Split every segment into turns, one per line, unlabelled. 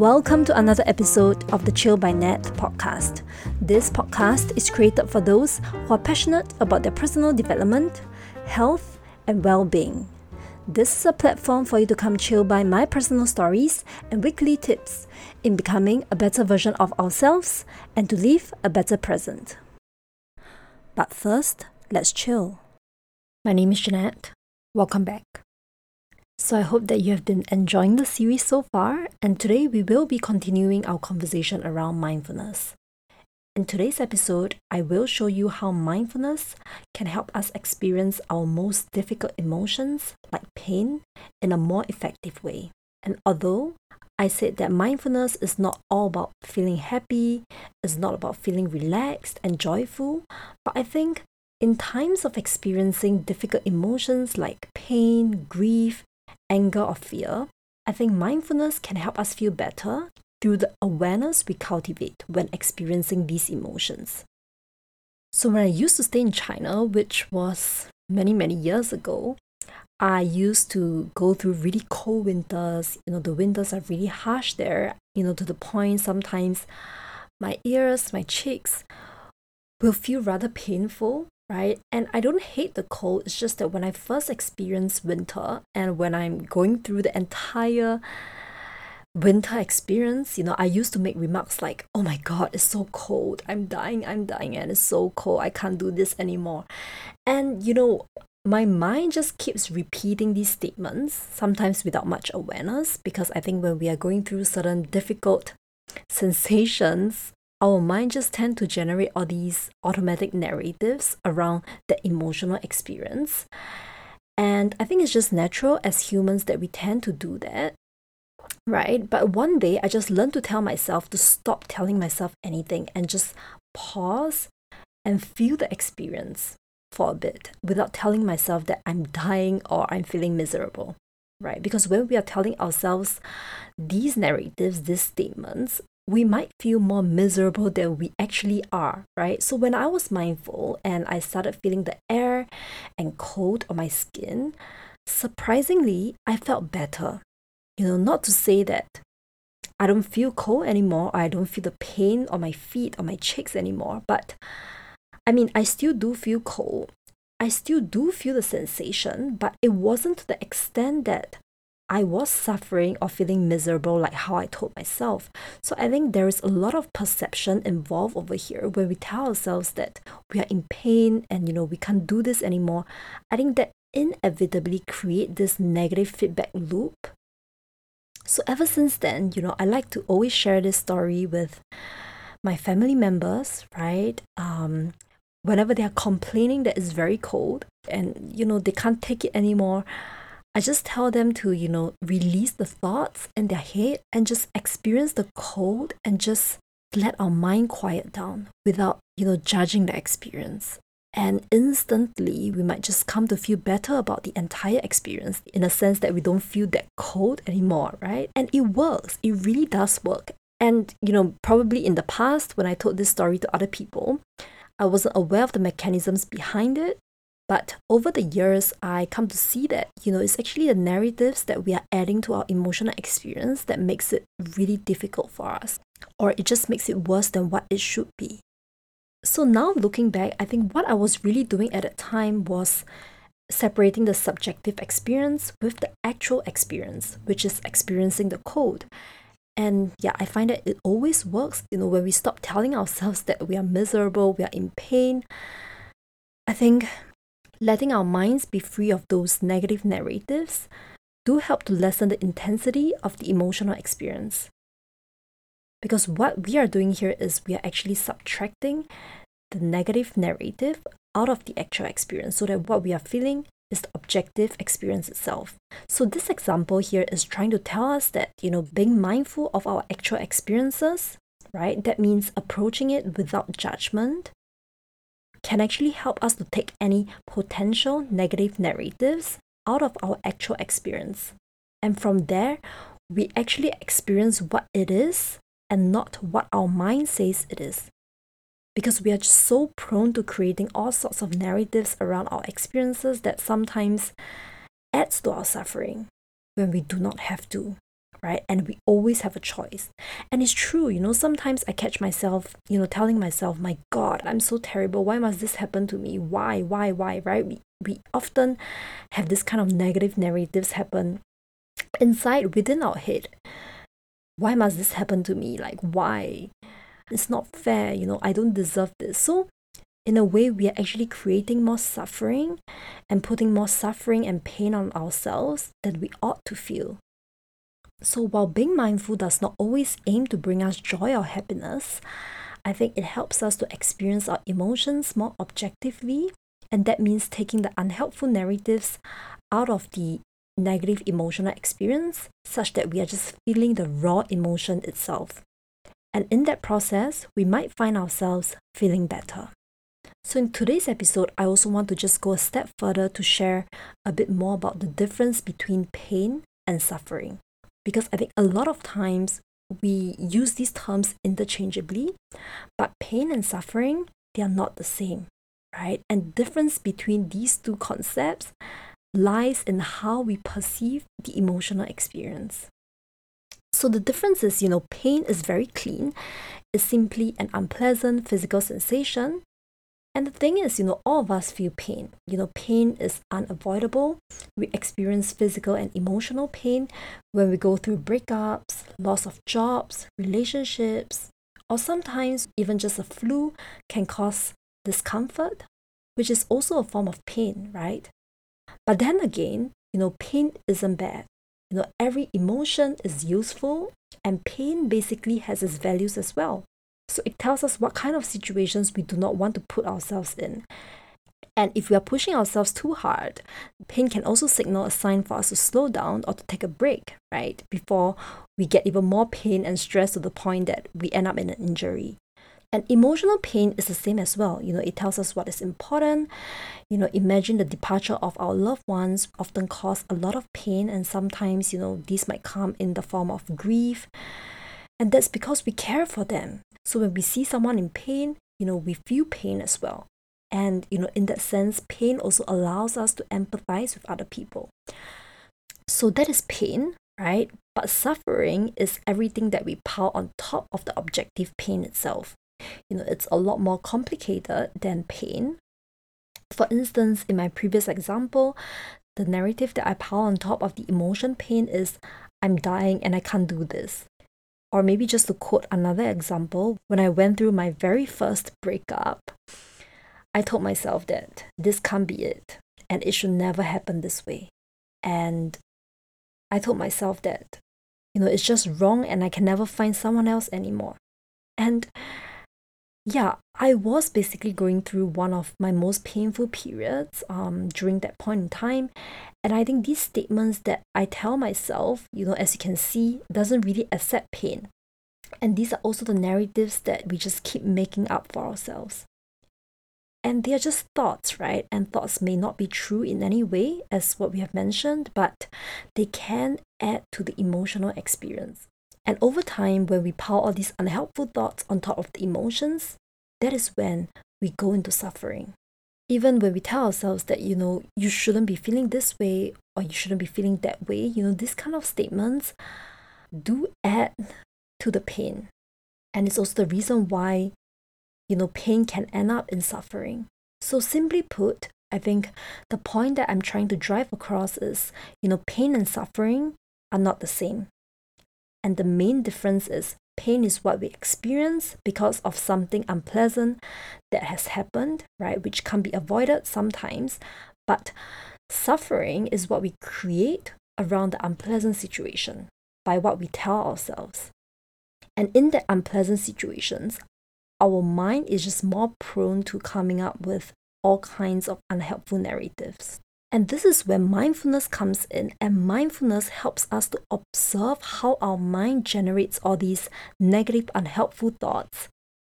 Welcome to another episode of the Chill by Nat podcast. This podcast is created for those who are passionate about their personal development, health, and well being. This is a platform for you to come chill by my personal stories and weekly tips in becoming a better version of ourselves and to live a better present. But first, let's chill. My name is Jeanette. Welcome back. So, I hope that you have been enjoying the series so far, and today we will be continuing our conversation around mindfulness. In today's episode, I will show you how mindfulness can help us experience our most difficult emotions, like pain, in a more effective way. And although I said that mindfulness is not all about feeling happy, it's not about feeling relaxed and joyful, but I think in times of experiencing difficult emotions like pain, grief, anger, or fear, I think mindfulness can help us feel better through the awareness we cultivate when experiencing these emotions. So, when I used to stay in China, which was many, many years ago, I used to go through really cold winters. You know, the winters are really harsh there, you know, to the point sometimes my ears, my cheeks will feel rather painful right? And I don't hate the cold, it's just that when I first experienced winter and when I'm going through the entire winter experience, you know, I used to make remarks like, oh my god, it's so cold, I'm dying, I'm dying, and it's so cold, I can't do this anymore. And, you know, my mind just keeps repeating these statements, sometimes without much awareness, because I think when we are going through certain difficult sensations, our mind just tend to generate all these automatic narratives around the emotional experience. And I think it's just natural as humans that we tend to do that. Right? But one day I just learned to tell myself to stop telling myself anything and just pause and feel the experience for a bit without telling myself that I'm dying or I'm feeling miserable right? Because when we are telling ourselves these narratives, these statements, we might feel more miserable than we actually are, right? So when I was mindful and I started feeling the air and cold on my skin, surprisingly, I felt better. You know, not to say that I don't feel cold anymore, or I don't feel the pain on my feet or my cheeks anymore, but I mean, I still do feel cold. I still do feel the sensation, but it wasn't to the extent that I was suffering or feeling miserable like how I told myself. So I think there is a lot of perception involved over here where we tell ourselves that we are in pain and you know we can't do this anymore. I think that inevitably create this negative feedback loop. So ever since then, you know, I like to always share this story with my family members, right? Um whenever they are complaining that it's very cold and you know they can't take it anymore I just tell them to, you know, release the thoughts in their head and just experience the cold and just let our mind quiet down without, you know, judging the experience. And instantly, we might just come to feel better about the entire experience in a sense that we don't feel that cold anymore, right? And it works, it really does work. And, you know, probably in the past, when I told this story to other people, I wasn't aware of the mechanisms behind it. But over the years, I come to see that, you know, it's actually the narratives that we are adding to our emotional experience that makes it really difficult for us, or it just makes it worse than what it should be. So now looking back, I think what I was really doing at that time was separating the subjective experience with the actual experience, which is experiencing the cold. And yeah, I find that it always works, you know, when we stop telling ourselves that we are miserable, we are in pain. I think letting our minds be free of those negative narratives do help to lessen the intensity of the emotional experience. Because what we are doing here is we are actually subtracting the negative narrative out of the actual experience so that what we are feeling is the objective experience itself. So this example here is trying to tell us that, you know, being mindful of our actual experiences, right? That means approaching it without judgment can actually help us to take any potential negative narratives out of our actual experience. And from there, we actually experience what it is and not what our mind says it is. Because we are just so prone to creating all sorts of narratives around our experiences that sometimes adds to our suffering when we do not have to. Right? And we always have a choice. And it's true, you know, sometimes I catch myself, you know, telling myself, my God, I'm so terrible. Why must this happen to me? Why, why, why, right? We, we often have this kind of negative narratives happen inside within our head. Why must this happen to me? Like, why? It's not fair, you know, I don't deserve this. So, in a way, we are actually creating more suffering and putting more suffering and pain on ourselves than we ought to feel. So, while being mindful does not always aim to bring us joy or happiness, I think it helps us to experience our emotions more objectively, and that means taking the unhelpful narratives out of the negative emotional experience such that we are just feeling the raw emotion itself. And in that process, we might find ourselves feeling better. So, in today's episode, I also want to just go a step further to share a bit more about the difference between pain and suffering. Because I think a lot of times we use these terms interchangeably, but pain and suffering, they are not the same, right? And difference between these two concepts lies in how we perceive the emotional experience. So the difference is, you know, pain is very clean, it's simply an unpleasant physical sensation. And the thing is, you know, all of us feel pain. You know, pain is unavoidable. We experience physical and emotional pain when we go through breakups, loss of jobs, relationships, or sometimes even just a flu can cause discomfort, which is also a form of pain, right? But then again, you know, pain isn't bad. You know, every emotion is useful and pain basically has its values as well. So it tells us what kind of situations we do not want to put ourselves in. And if we are pushing ourselves too hard, pain can also signal a sign for us to slow down or to take a break, right? Before we get even more pain and stress to the point that we end up in an injury. And emotional pain is the same as well. You know, it tells us what is important. You know, imagine the departure of our loved ones often cause a lot of pain, and sometimes, you know, these might come in the form of grief. And that's because we care for them. So when we see someone in pain, you know, we feel pain as well. And, you know, in that sense, pain also allows us to empathize with other people. So that is pain, right? But suffering is everything that we pile on top of the objective pain itself you know it's a lot more complicated than pain for instance in my previous example the narrative that i pile on top of the emotion pain is i'm dying and i can't do this or maybe just to quote another example when i went through my very first breakup i told myself that this can't be it and it should never happen this way. And i told myself that you know it's just wrong and i can never find someone else anymore. And yeah, I was basically going through one of my most painful periods um, during that point in time. And I think these statements that I tell myself, you know, as you can see, doesn't really accept pain. And these are also the narratives that we just keep making up for ourselves. And they are just thoughts, right? And thoughts may not be true in any way, as what we have mentioned, but they can add to the emotional experience. And over time, when we pile all these unhelpful thoughts on top of the emotions, that is when we go into suffering. Even when we tell ourselves that, you know, you shouldn't be feeling this way or you shouldn't be feeling that way, you know, these kind of statements do add to the pain. And it's also the reason why, you know, pain can end up in suffering. So, simply put, I think the point that I'm trying to drive across is, you know, pain and suffering are not the same. And the main difference is pain is what we experience because of something unpleasant that has happened, right? Which can be avoided sometimes. But suffering is what we create around the unpleasant situation by what we tell ourselves. And in that unpleasant situations, our mind is just more prone to coming up with all kinds of unhelpful narratives. And this is where mindfulness comes in, and mindfulness helps us to observe how our mind generates all these negative, unhelpful thoughts.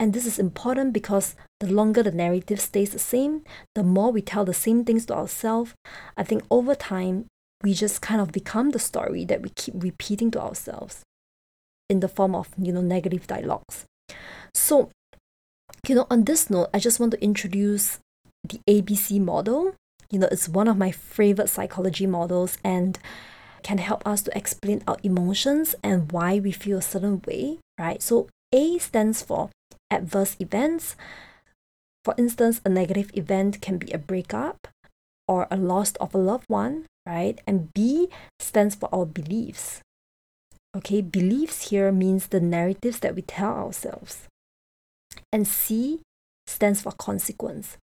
And this is important because the longer the narrative stays the same, the more we tell the same things to ourselves. I think over time, we just kind of become the story that we keep repeating to ourselves in the form of, you know, negative dialogues. So, you know, on this note, I just want to introduce the ABC model you know, it's one of my favorite psychology models. And can help us to explain our emotions and why we feel a certain way, right? So A stands for adverse events. For instance, a negative event can be a breakup or a loss of a loved one, right? And B stands for our beliefs. Okay, beliefs here means the narratives that we tell ourselves. And C stands for consequence.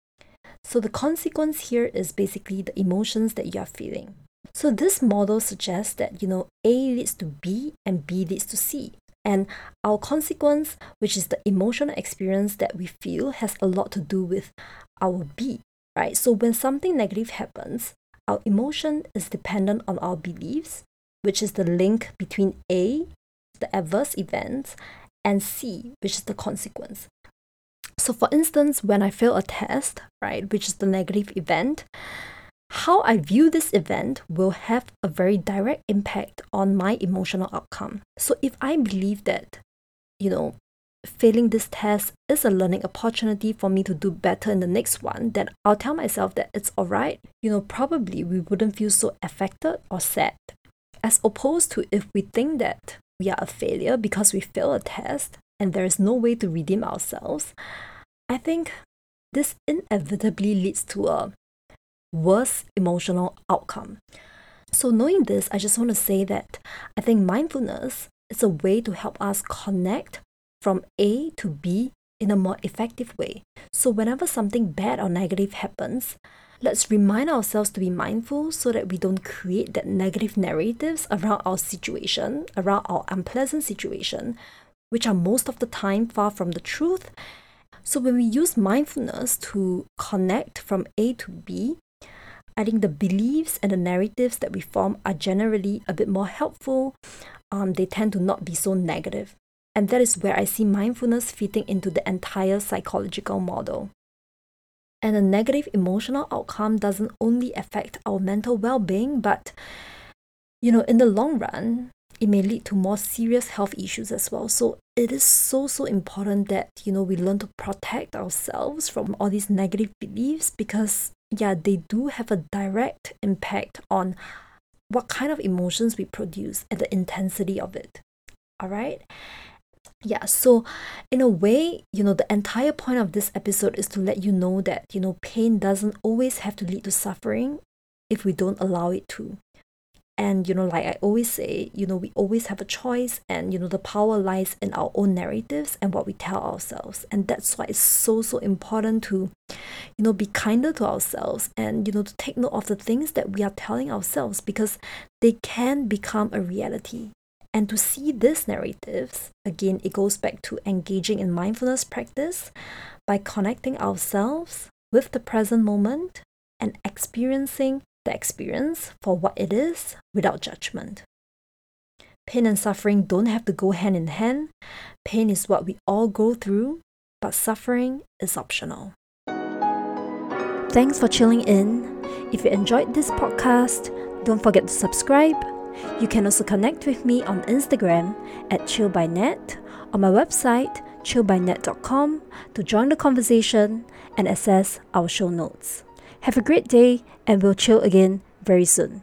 So the consequence here is basically the emotions that you are feeling. So this model suggests that you know A leads to B and B leads to C. And our consequence, which is the emotional experience that we feel, has a lot to do with our B, right? So when something negative happens, our emotion is dependent on our beliefs, which is the link between A, the adverse event, and C, which is the consequence. So, for instance, when I fail a test, right, which is the negative event, how I view this event will have a very direct impact on my emotional outcome. So, if I believe that, you know, failing this test is a learning opportunity for me to do better in the next one, then I'll tell myself that it's alright. You know, probably we wouldn't feel so affected or sad. As opposed to if we think that we are a failure because we fail a test and there is no way to redeem ourselves, I think this inevitably leads to a worse emotional outcome. So, knowing this, I just want to say that I think mindfulness is a way to help us connect from A to B in a more effective way. So, whenever something bad or negative happens, let's remind ourselves to be mindful so that we don't create that negative narratives around our situation, around our unpleasant situation, which are most of the time far from the truth. So, when we use mindfulness to connect from A to B, I think the beliefs and the narratives that we form are generally a bit more helpful. Um, they tend to not be so negative. And that is where I see mindfulness fitting into the entire psychological model. And a negative emotional outcome doesn't only affect our mental well being, but you know, in the long run, it may lead to more serious health issues as well. So it is so so important that you know we learn to protect ourselves from all these negative beliefs because yeah, they do have a direct impact on what kind of emotions we produce and the intensity of it. All right? yeah so in a way you know the entire point of this episode is to let you know that you know pain doesn't always have to lead to suffering if we don't allow it to and you know like i always say you know we always have a choice and you know the power lies in our own narratives and what we tell ourselves. And that's why it's so so important to you know be kinder to ourselves and you know to take note of the things that we are telling ourselves because they can become a reality. And to see these narratives, again, it goes back to engaging in mindfulness practice by connecting ourselves with the present moment and experiencing the experience for what it is without judgment. Pain and suffering don't have to go hand in hand. Pain is what we all go through, but suffering is optional. Thanks for chilling in. If you enjoyed this podcast, don't forget to subscribe you can also connect with me on Instagram at chillbynat, on my website chillbynat.com to join the conversation and access our show notes. Have a great day and we'll chill again very soon.